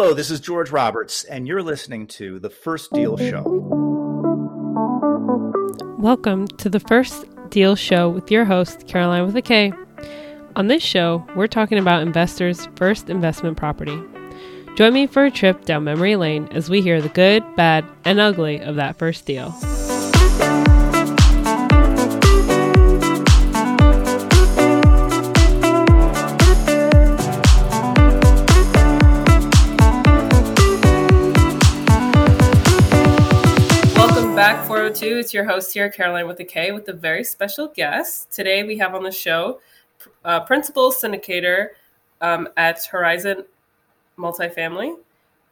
Hello, this is George Roberts, and you're listening to The First Deal Show. Welcome to The First Deal Show with your host, Caroline with a K. On this show, we're talking about investors' first investment property. Join me for a trip down memory lane as we hear the good, bad, and ugly of that first deal. 402. It's your host here, Caroline with a K, with a very special guest. Today we have on the show uh, principal syndicator um, at Horizon Multifamily,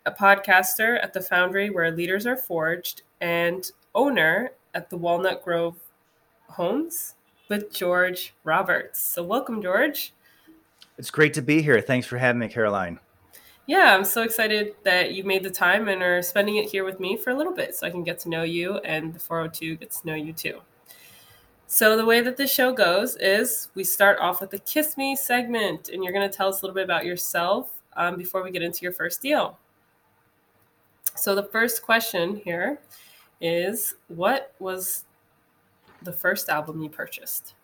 a podcaster at the Foundry where leaders are forged, and owner at the Walnut Grove Homes with George Roberts. So, welcome, George. It's great to be here. Thanks for having me, Caroline. Yeah, I'm so excited that you made the time and are spending it here with me for a little bit so I can get to know you and the 402 gets to know you too. So, the way that this show goes is we start off with the Kiss Me segment, and you're going to tell us a little bit about yourself um, before we get into your first deal. So, the first question here is What was the first album you purchased?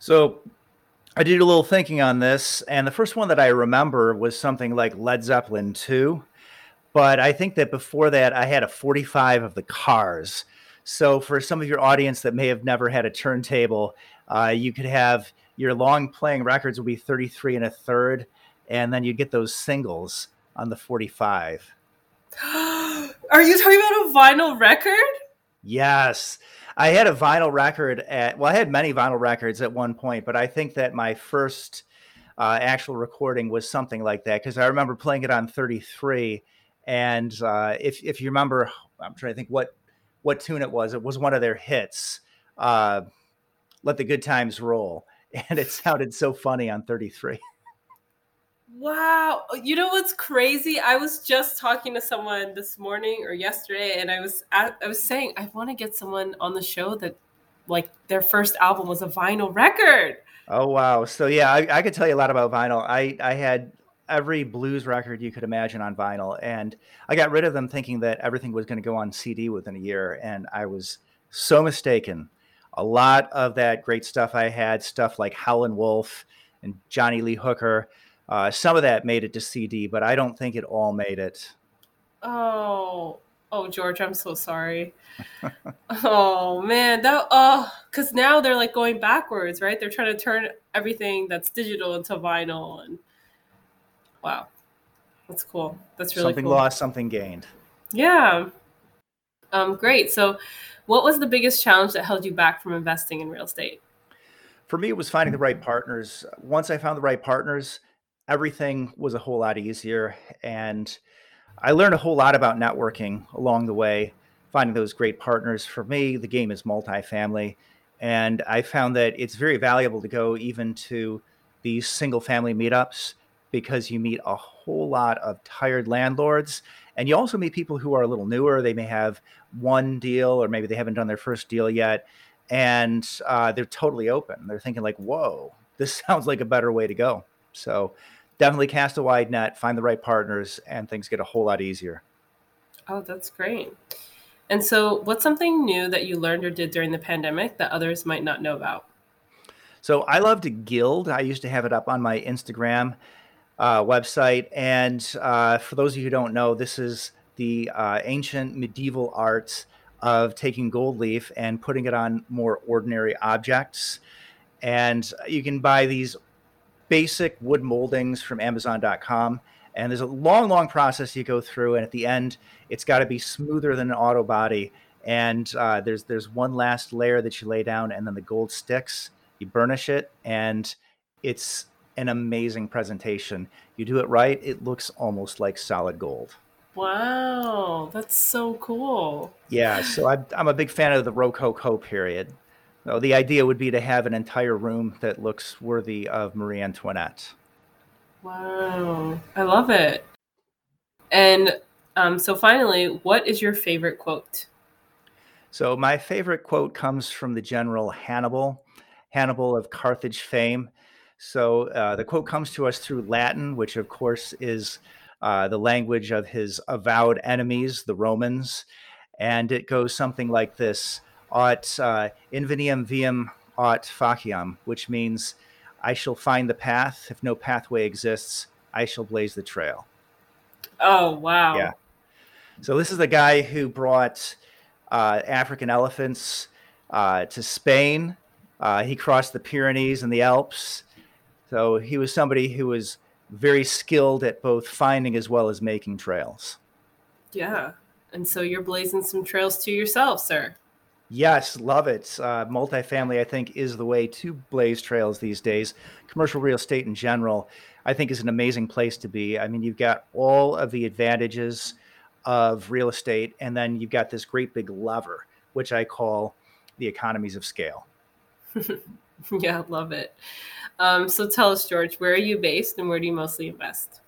So, I did a little thinking on this, and the first one that I remember was something like Led Zeppelin 2. But I think that before that, I had a 45 of the Cars. So, for some of your audience that may have never had a turntable, uh, you could have your long playing records would be 33 and a third, and then you'd get those singles on the 45. Are you talking about a vinyl record? Yes. I had a vinyl record at, well, I had many vinyl records at one point, but I think that my first uh, actual recording was something like that because I remember playing it on 33. And uh, if, if you remember, I'm trying to think what, what tune it was. It was one of their hits, uh, Let the Good Times Roll. And it sounded so funny on 33. Wow. Oh, you know what's crazy? I was just talking to someone this morning or yesterday and I was I was saying I want to get someone on the show that like their first album was a vinyl record. Oh wow. So yeah, I, I could tell you a lot about vinyl. I I had every blues record you could imagine on vinyl and I got rid of them thinking that everything was going to go on CD within a year and I was so mistaken. A lot of that great stuff I had, stuff like Howlin' Wolf and Johnny Lee Hooker, uh, some of that made it to CD, but I don't think it all made it. Oh, oh, George, I'm so sorry. oh man, that oh, because now they're like going backwards, right? They're trying to turn everything that's digital into vinyl, and wow, that's cool. That's really something cool. lost, something gained. Yeah. Um, great. So, what was the biggest challenge that held you back from investing in real estate? For me, it was finding the right partners. Once I found the right partners, everything was a whole lot easier. And I learned a whole lot about networking along the way, finding those great partners. For me, the game is multifamily. And I found that it's very valuable to go even to these single family meetups because you meet a whole lot of tired landlords. And you also meet people who are a little newer. They may have one deal, or maybe they haven't done their first deal yet. And uh, they're totally open. They're thinking, like, whoa, this sounds like a better way to go. So definitely cast a wide net, find the right partners, and things get a whole lot easier. Oh, that's great. And so, what's something new that you learned or did during the pandemic that others might not know about? So, I love to gild. I used to have it up on my Instagram uh, website. And uh, for those of you who don't know, this is the uh, ancient medieval arts of taking gold leaf and putting it on more ordinary objects. And you can buy these basic wood moldings from Amazon.com. And there's a long, long process you go through, and at the end, it's got to be smoother than an auto body. And uh, there's there's one last layer that you lay down, and then the gold sticks. You burnish it, and it's an amazing presentation. You do it right, it looks almost like solid gold. Wow, that's so cool. Yeah, so I'm, I'm a big fan of the Rococo period. So the idea would be to have an entire room that looks worthy of Marie Antoinette. Wow, I love it. And um, so, finally, what is your favorite quote? So, my favorite quote comes from the general Hannibal, Hannibal of Carthage fame. So, uh, the quote comes to us through Latin, which, of course, is uh, the language of his avowed enemies, the Romans. And it goes something like this Aut uh, inveniam viam aut faciam, which means I shall find the path. If no pathway exists, I shall blaze the trail. Oh, wow. Yeah. So this is the guy who brought uh, African elephants uh, to Spain. Uh, he crossed the Pyrenees and the Alps. So he was somebody who was very skilled at both finding as well as making trails. Yeah. And so you're blazing some trails to yourself, sir. Yes, love it. Uh, multifamily, I think, is the way to blaze trails these days. Commercial real estate in general, I think, is an amazing place to be. I mean, you've got all of the advantages of real estate, and then you've got this great big lever, which I call the economies of scale. yeah, love it. Um, so tell us, George, where are you based and where do you mostly invest?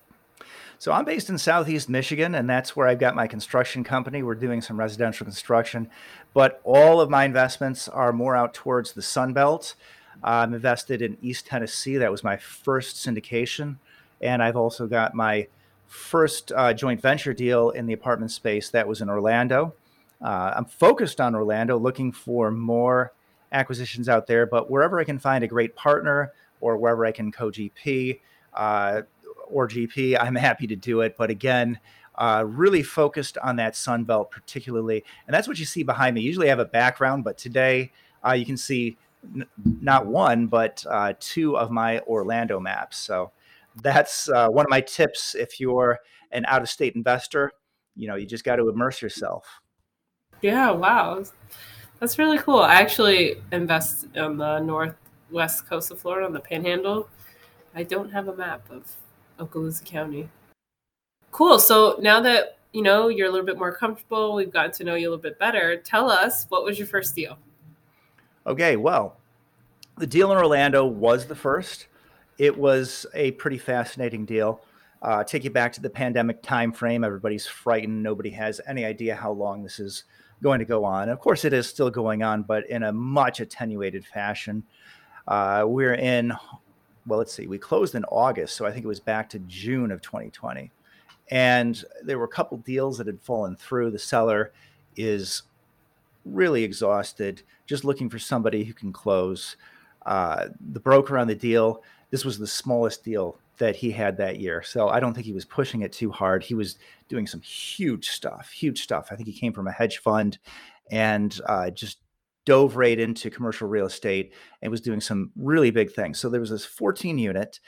So I'm based in Southeast Michigan, and that's where I've got my construction company. We're doing some residential construction, but all of my investments are more out towards the Sun Belt. I'm invested in East Tennessee. That was my first syndication, and I've also got my first uh, joint venture deal in the apartment space. That was in Orlando. Uh, I'm focused on Orlando, looking for more acquisitions out there, but wherever I can find a great partner or wherever I can co GP uh, or GP, I'm happy to do it. But again, uh, really focused on that Sun Belt particularly. And that's what you see behind me. Usually I have a background, but today uh, you can see n- not one, but uh, two of my Orlando maps. So that's uh, one of my tips if you're an out of state investor. You know, you just got to immerse yourself. Yeah, wow. That's really cool. I actually invest on the northwest coast of Florida on the panhandle. I don't have a map of Okaloosa County. Cool. So now that you know you're a little bit more comfortable, we've gotten to know you a little bit better. Tell us what was your first deal? Okay, well, the deal in Orlando was the first. It was a pretty fascinating deal. Uh, take you back to the pandemic time frame. Everybody's frightened. Nobody has any idea how long this is going to go on. Of course, it is still going on, but in a much attenuated fashion. Uh, we're in, well, let's see, we closed in August, so I think it was back to June of 2020. And there were a couple deals that had fallen through. The seller is really exhausted, just looking for somebody who can close. Uh, the broker on the deal, this was the smallest deal that he had that year. So I don't think he was pushing it too hard. He was doing some huge stuff, huge stuff. I think he came from a hedge fund and uh, just dove right into commercial real estate and was doing some really big things. So there was this 14 unit,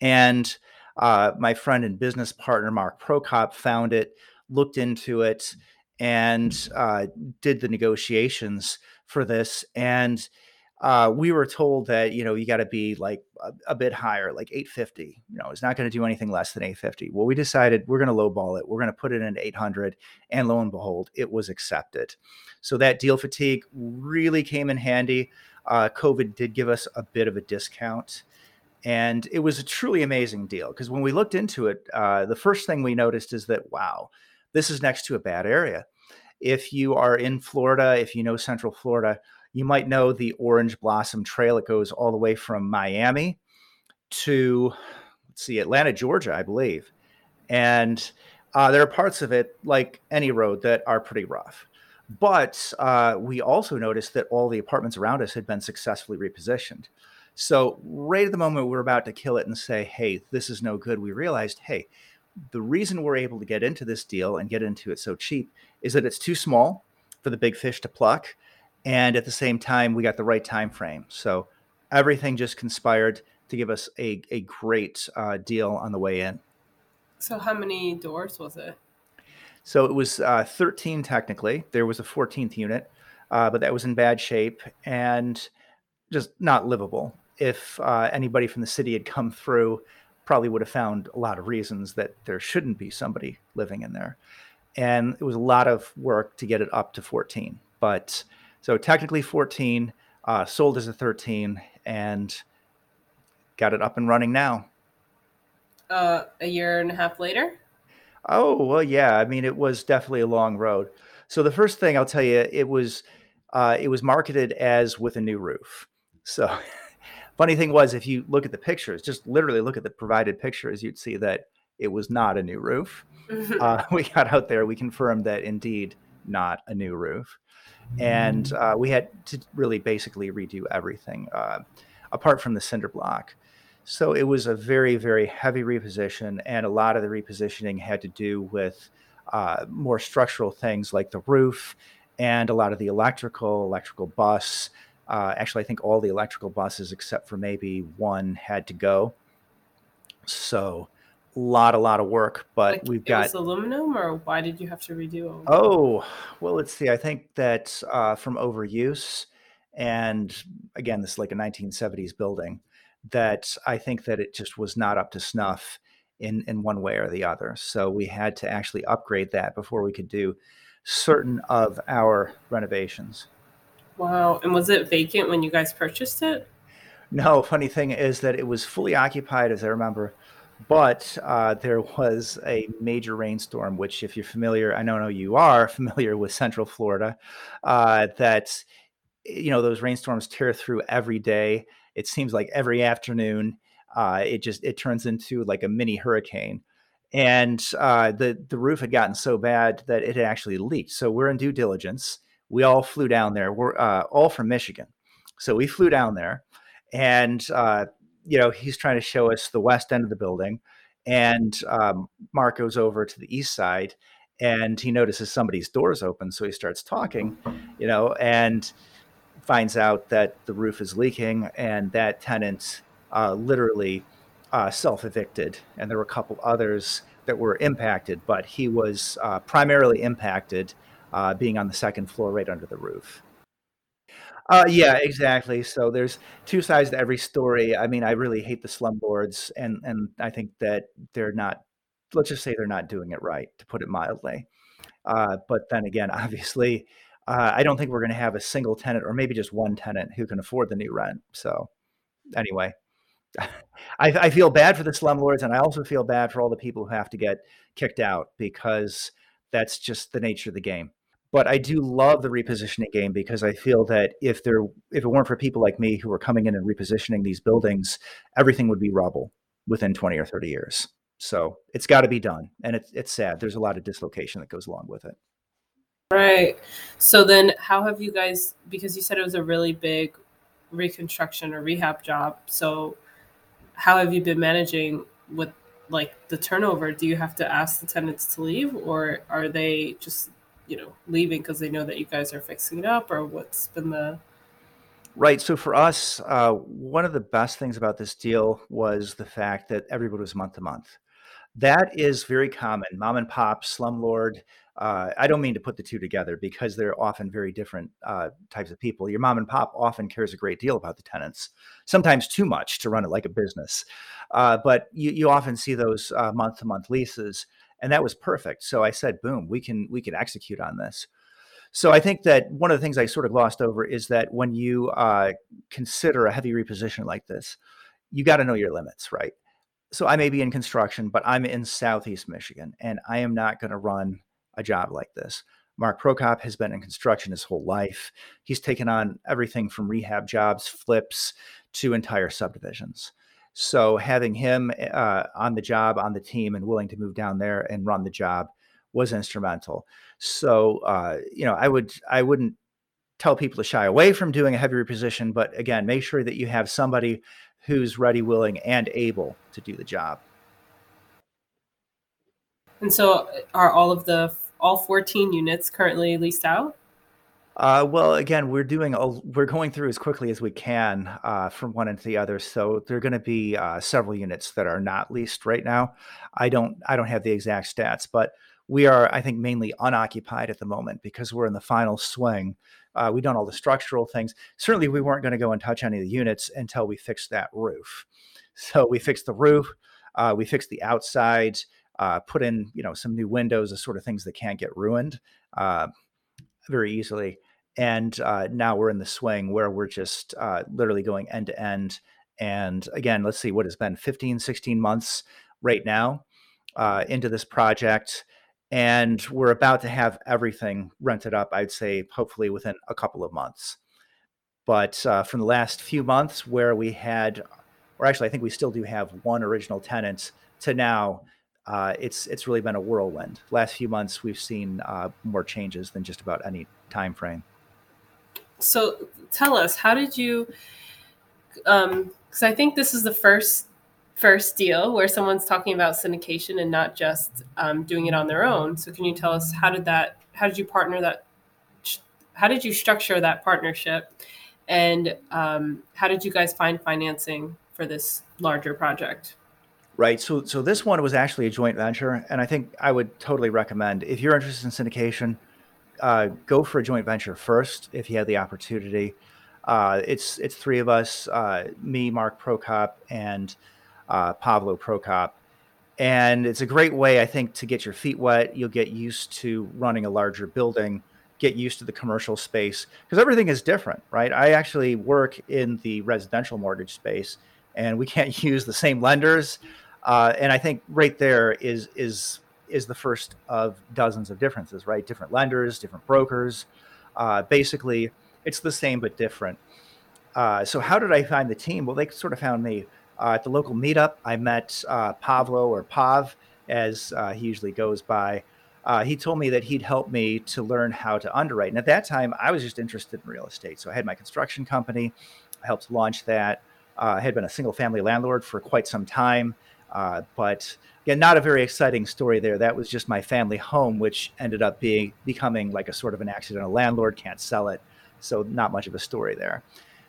and uh, my friend and business partner Mark Prokop found it, looked into it, and uh, did the negotiations for this. And uh, we were told that you know you got to be like a, a, bit higher, like 850. You know, it's not going to do anything less than 850. Well, we decided we're going to lowball it. We're going to put it in 800, and lo and behold, it was accepted. So that deal fatigue really came in handy. Uh, COVID did give us a bit of a discount, and it was a truly amazing deal because when we looked into it, uh, the first thing we noticed is that wow, this is next to a bad area. If you are in Florida, if you know Central Florida you might know the Orange Blossom Trail. It goes all the way from Miami to, let's see, Atlanta, Georgia, I believe. And uh, there are parts of it, like any road, that are pretty rough. But uh, we also noticed that all the apartments around us had been successfully repositioned. So, right at the moment we were about to kill it and say, hey, this is no good, we realized, hey, the reason we're able to get into this deal and get into it so cheap is that it's too small for the big fish to pluck and at the same time we got the right time frame. So everything just conspired to give us a, a great uh, deal on the way in. So how many doors was it? So it was uh, 13 technically. There was a 14th unit uh, but that was in bad shape and just not livable. If uh, anybody from the city had come through probably would have found a lot of reasons that there shouldn't be somebody living in there. And it was a lot of work to get it up to 14 but so technically 14, uh, sold as a 13, and got it up and running now. Uh, a year and a half later? Oh, well, yeah. I mean, it was definitely a long road. So the first thing I'll tell you, it was uh, it was marketed as with a new roof. So funny thing was, if you look at the pictures, just literally look at the provided pictures, you'd see that it was not a new roof. Uh, we got out there, we confirmed that indeed not a new roof. And uh, we had to really basically redo everything uh, apart from the cinder block. So it was a very, very heavy reposition, and a lot of the repositioning had to do with uh, more structural things like the roof and a lot of the electrical, electrical bus. Uh, actually, I think all the electrical buses, except for maybe one, had to go. So lot, a lot of work, but like we've got was aluminum, or why did you have to redo? Oh, well, let's see. I think that uh, from overuse, and again, this is like a 1970s building, that I think that it just was not up to snuff in in one way or the other. So we had to actually upgrade that before we could do certain of our renovations. Wow. And was it vacant when you guys purchased it? No, funny thing is that it was fully occupied, as I remember, but uh, there was a major rainstorm, which, if you're familiar, I don't know you are familiar with Central Florida, uh, that you know those rainstorms tear through every day. It seems like every afternoon, uh, it just it turns into like a mini hurricane, and uh, the the roof had gotten so bad that it had actually leaked. So we're in due diligence. We all flew down there. We're uh, all from Michigan, so we flew down there, and uh, you know he's trying to show us the west end of the building, and um, Mark goes over to the east side, and he notices somebody's doors open, so he starts talking, you know, and finds out that the roof is leaking, and that tenant uh, literally uh, self evicted, and there were a couple others that were impacted, but he was uh, primarily impacted uh, being on the second floor right under the roof. Uh, yeah, exactly. So there's two sides to every story. I mean, I really hate the slumlords, and and I think that they're not. Let's just say they're not doing it right, to put it mildly. Uh, but then again, obviously, uh, I don't think we're going to have a single tenant, or maybe just one tenant, who can afford the new rent. So anyway, I, I feel bad for the slumlords, and I also feel bad for all the people who have to get kicked out because that's just the nature of the game. But I do love the repositioning game because I feel that if there if it weren't for people like me who are coming in and repositioning these buildings, everything would be rubble within 20 or 30 years. So it's got to be done, and it's it's sad. There's a lot of dislocation that goes along with it. Right. So then, how have you guys? Because you said it was a really big reconstruction or rehab job. So, how have you been managing with like the turnover? Do you have to ask the tenants to leave, or are they just you know leaving because they know that you guys are fixing it up, or what's been the Right. So for us, uh, one of the best things about this deal was the fact that everybody was month to month. That is very common. Mom and pop, slumlord. Uh, I don't mean to put the two together because they're often very different uh, types of people. Your mom and pop often cares a great deal about the tenants, sometimes too much to run it like a business. Uh, but you, you often see those month to month leases, and that was perfect. So I said, boom, we can we can execute on this. So I think that one of the things I sort of glossed over is that when you uh, consider a heavy reposition like this, you got to know your limits, right? So I may be in construction, but I'm in Southeast Michigan, and I am not going to run a job like this. Mark Prokop has been in construction his whole life. He's taken on everything from rehab jobs, flips, to entire subdivisions. So having him uh, on the job, on the team, and willing to move down there and run the job was instrumental. So uh, you know, I would I wouldn't tell people to shy away from doing a heavy reposition, but again, make sure that you have somebody who's ready, willing, and able to do the job. And so, are all of the all 14 units currently leased out? Uh, well, again, we're doing a, we're going through as quickly as we can uh, from one into the other. So there are going to be uh, several units that are not leased right now. I don't I don't have the exact stats, but we are I think mainly unoccupied at the moment because we're in the final swing. Uh, we've done all the structural things. Certainly, we weren't going to go and touch any of the units until we fixed that roof. So we fixed the roof. Uh, we fixed the outside. Uh, put in you know some new windows, the sort of things that can't get ruined very easily. And uh, now we're in the swing where we're just uh, literally going end to end. And again, let's see what has been 15, 16 months right now uh, into this project. And we're about to have everything rented up, I'd say, hopefully within a couple of months. But uh, from the last few months, where we had, or actually, I think we still do have one original tenant, to now, uh, it's it's really been a whirlwind. Last few months, we've seen uh, more changes than just about any time frame. So, tell us, how did you? Because um, I think this is the first first deal where someone's talking about syndication and not just um, doing it on their own. So, can you tell us how did that? How did you partner that? How did you structure that partnership? And um, how did you guys find financing for this larger project? Right. So, so this one was actually a joint venture, and I think I would totally recommend if you're interested in syndication, uh, go for a joint venture first if you have the opportunity. Uh, it's it's three of us, uh, me, Mark Prokop, and uh, Pavlo Prokop, and it's a great way, I think, to get your feet wet. You'll get used to running a larger building, get used to the commercial space because everything is different, right? I actually work in the residential mortgage space, and we can't use the same lenders. Uh, and I think right there is is is the first of dozens of differences, right? Different lenders, different brokers. Uh, basically, it's the same but different. Uh, so how did I find the team? Well, they sort of found me uh, at the local meetup. I met uh, Pavlo or Pav, as uh, he usually goes by. he told me that he'd help me to learn how to underwrite. And at that time, I was just interested in real estate. So I had my construction company. I helped launch that. I had been a single family landlord for quite some time. Uh, but again, not a very exciting story there. That was just my family home, which ended up being becoming like a sort of an accidental landlord can't sell it, so not much of a story there.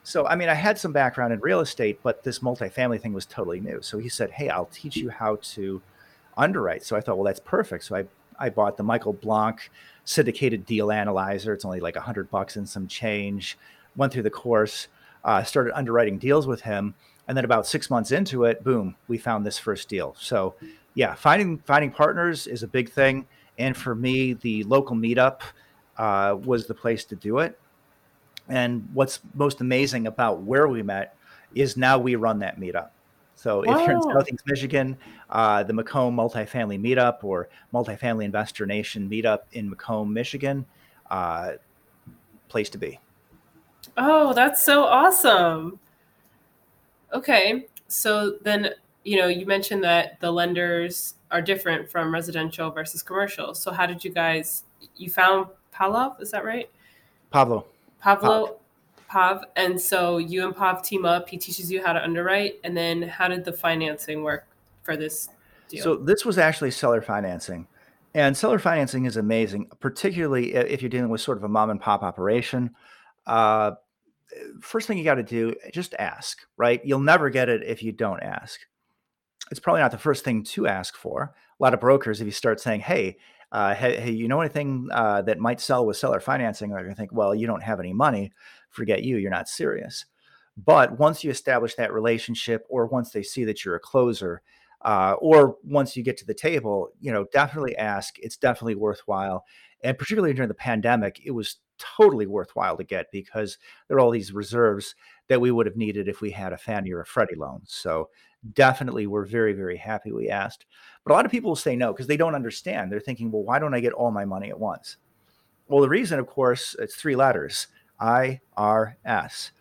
So I mean, I had some background in real estate, but this multifamily thing was totally new. So he said, "Hey, I'll teach you how to underwrite." So I thought, well, that's perfect. So I I bought the Michael Blank syndicated deal analyzer. It's only like a hundred bucks and some change. Went through the course, uh, started underwriting deals with him and then about six months into it, boom, we found this first deal. So yeah, finding finding partners is a big thing. And for me, the local meetup uh, was the place to do it. And what's most amazing about where we met is now we run that meetup. So if you're in Southeast Michigan, uh, the Macomb Multifamily Meetup or Multifamily Investor Nation Meetup in Macomb, Michigan, uh, place to be. Oh, that's so awesome. Okay. So then, you know, you mentioned that the lenders are different from residential versus commercial. So how did you guys you found Pavlov, is that right? Pavlo. Pavlo Pav. Pav. And so you and Pav team up, he teaches you how to underwrite. And then how did the financing work for this deal? So this was actually seller financing. And seller financing is amazing, particularly if you're dealing with sort of a mom and pop operation. Uh, first thing you got to do, just ask, right? You'll never get it if you don't ask. It's probably not the first thing to ask for. A lot of brokers, if you start saying, hey, uh, hey, hey, you know anything uh, that might sell with seller financing? They're think, well, you don't have any money. Forget you. You're not serious. But once you establish that relationship, or once they see that you're a closer, uh, or once you get to the table, you know, definitely ask. It's definitely worthwhile. And particularly during the pandemic, it was totally worthwhile to get because there are all these reserves that we would have needed if we had a Fannie or a Freddie loan. So definitely we're very, very happy we asked. But a lot of people will say no because they don't understand. They're thinking, well, why don't I get all my money at once? Well, the reason, of course, it's three letters IRS.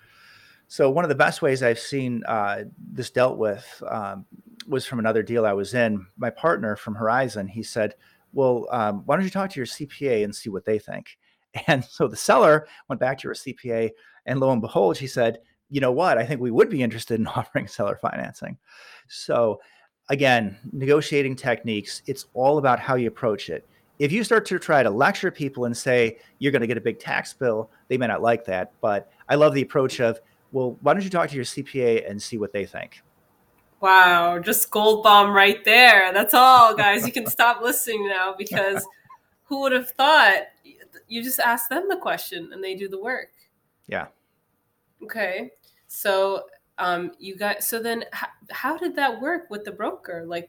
So one of the best ways I've seen uh, this dealt with um, was from another deal I was in. My partner from Horizon, he said, well, um, why don't you talk to your CPA and see what they think? And so the seller went back to her CPA, and lo and behold, she said, "You know what? I think we would be interested in offering seller financing." So again, negotiating techniques, it's all about how you approach it. If you start to try to lecture people and say you're going to get a big tax bill, they may not like that. But I love the approach of, well, why don't you talk to your CPA and see what they think? Wow, just gold bomb right there. That's all, guys. You can stop listening now because who would have thought you just ask them the question and they do the work. Yeah. Okay. So um you guys so then how, how did that work with the broker? Like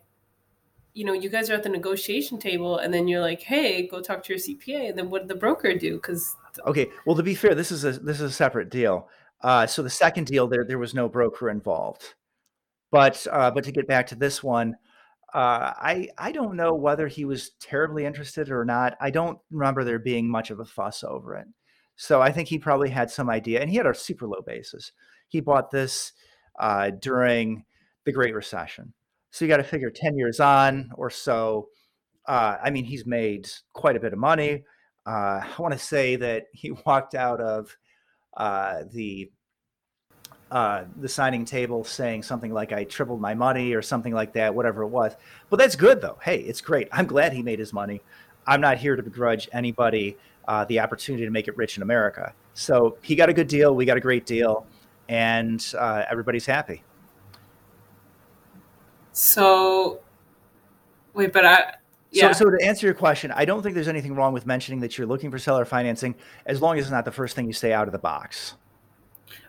you know, you guys are at the negotiation table and then you're like, "Hey, go talk to your CPA." And then what did the broker do cuz Okay. Well, to be fair, this is a this is a separate deal. Uh, so the second deal there there was no broker involved. But uh, but to get back to this one, uh, I I don't know whether he was terribly interested or not. I don't remember there being much of a fuss over it. So I think he probably had some idea, and he had a super low basis. He bought this uh, during the Great Recession, So you got to figure 10 years on or so. Uh, I mean, he's made quite a bit of money. Uh, I want to say that he walked out of uh, the uh, the signing table saying something like "I tripled my money" or something like that, whatever it was. But that's good, though. Hey, it's great. I'm glad he made his money. I'm not here to begrudge anybody uh, the opportunity to make it rich in America. So he got a good deal. We got a great deal, and uh, everybody's happy. So, wait, but I. Yeah. So, so to answer your question, I don't think there's anything wrong with mentioning that you're looking for seller financing, as long as it's not the first thing you say out of the box.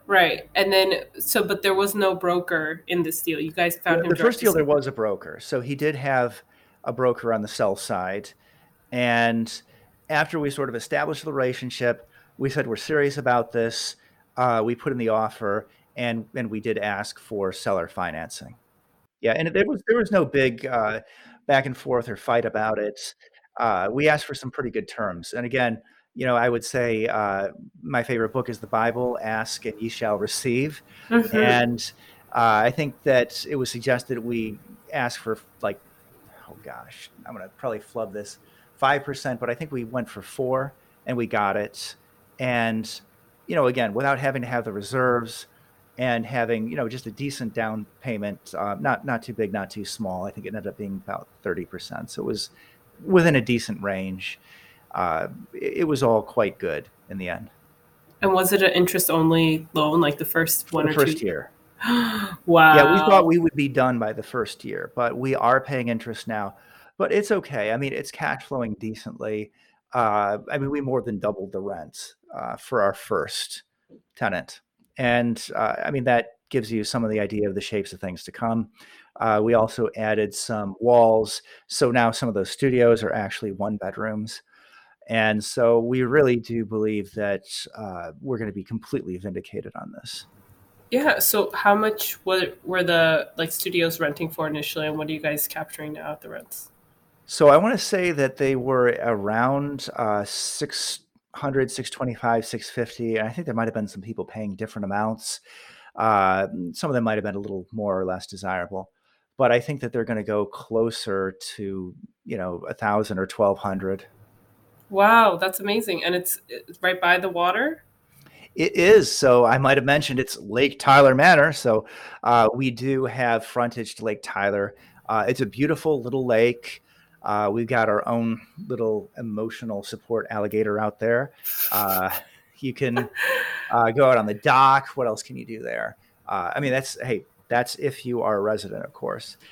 Right. And then, so, but there was no broker in this deal. You guys found the, him. The first deal, there was a broker. So he did have a broker on the sell side. And after we sort of established the relationship, we said we're serious about this. Uh, we put in the offer and, and we did ask for seller financing. Yeah. And there was, there was no big uh, back and forth or fight about it. Uh, we asked for some pretty good terms. And again, you know, I would say uh, my favorite book is the Bible, Ask and Ye Shall Receive. Mm-hmm. And uh, I think that it was suggested we ask for like, oh gosh, I'm going to probably flub this, 5%, but I think we went for four and we got it. And, you know, again, without having to have the reserves and having, you know, just a decent down payment, uh, not, not too big, not too small. I think it ended up being about 30%. So it was within a decent range uh, it was all quite good in the end. And was it an interest only loan, like the first one the or first two? year? wow. Yeah, we thought we would be done by the first year, but we are paying interest now. But it's okay. I mean, it's cash flowing decently. Uh, I mean, we more than doubled the rent uh, for our first tenant, and uh, I mean that gives you some of the idea of the shapes of things to come. Uh, we also added some walls, so now some of those studios are actually one bedrooms. And so we really do believe that uh, we're going to be completely vindicated on this. Yeah. So how much were, were the like studios renting for initially, and what are you guys capturing now at the rents? So I want to say that they were around uh, 600, 625, 650. And I think there might have been some people paying different amounts. Uh, some of them might have been a little more or less desirable, but I think that they're going to go closer to, you know, a thousand or 1200. Wow, that's amazing. And it's, it's right by the water? It is. So I might have mentioned it's Lake Tyler Manor. So uh, we do have frontage to Lake Tyler. Uh, it's a beautiful little lake. Uh, we've got our own little emotional support alligator out there. Uh, you can uh, go out on the dock. What else can you do there? Uh, I mean, that's hey, that's if you are a resident, of course.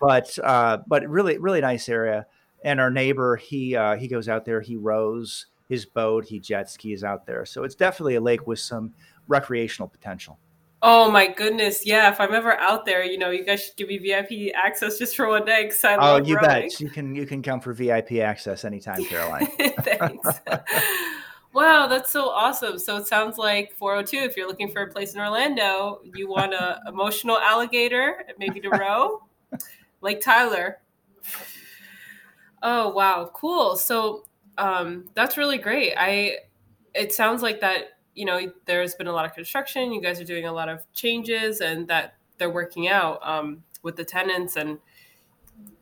but but really, really nice area and our neighbor he uh, he goes out there he rows his boat he jet skis out there. So it's definitely a lake with some recreational potential. Oh my goodness yeah if i'm ever out there you know you guys should give me vip access just for one day because i oh you rowing. bet you can you can come for vip access anytime caroline. Thanks. Wow that's so awesome. So it sounds like 402 if you're looking for a place in orlando you want a emotional alligator maybe to row? Lake tyler Oh wow, cool. So um, that's really great. I it sounds like that you know there's been a lot of construction. You guys are doing a lot of changes, and that they're working out um, with the tenants, and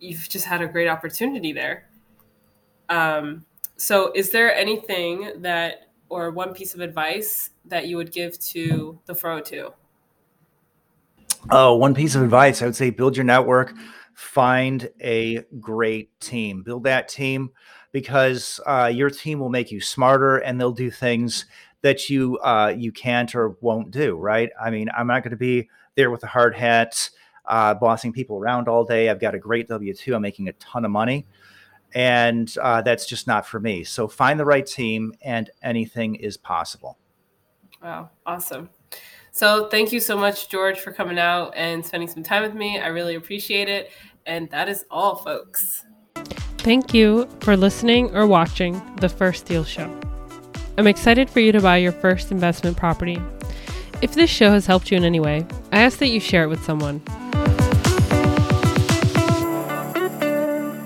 you've just had a great opportunity there. Um, so, is there anything that or one piece of advice that you would give to the fro 402? Oh, one piece of advice I would say build your network find a great team. Build that team because uh, your team will make you smarter and they'll do things that you uh, you can't or won't do. Right? I mean, I'm not going to be there with a hard hat, uh, bossing people around all day. I've got a great W two. I'm making a ton of money, and uh, that's just not for me. So find the right team, and anything is possible. Wow! Awesome. So thank you so much, George, for coming out and spending some time with me. I really appreciate it. And that is all, folks. Thank you for listening or watching the First Deal Show. I'm excited for you to buy your first investment property. If this show has helped you in any way, I ask that you share it with someone.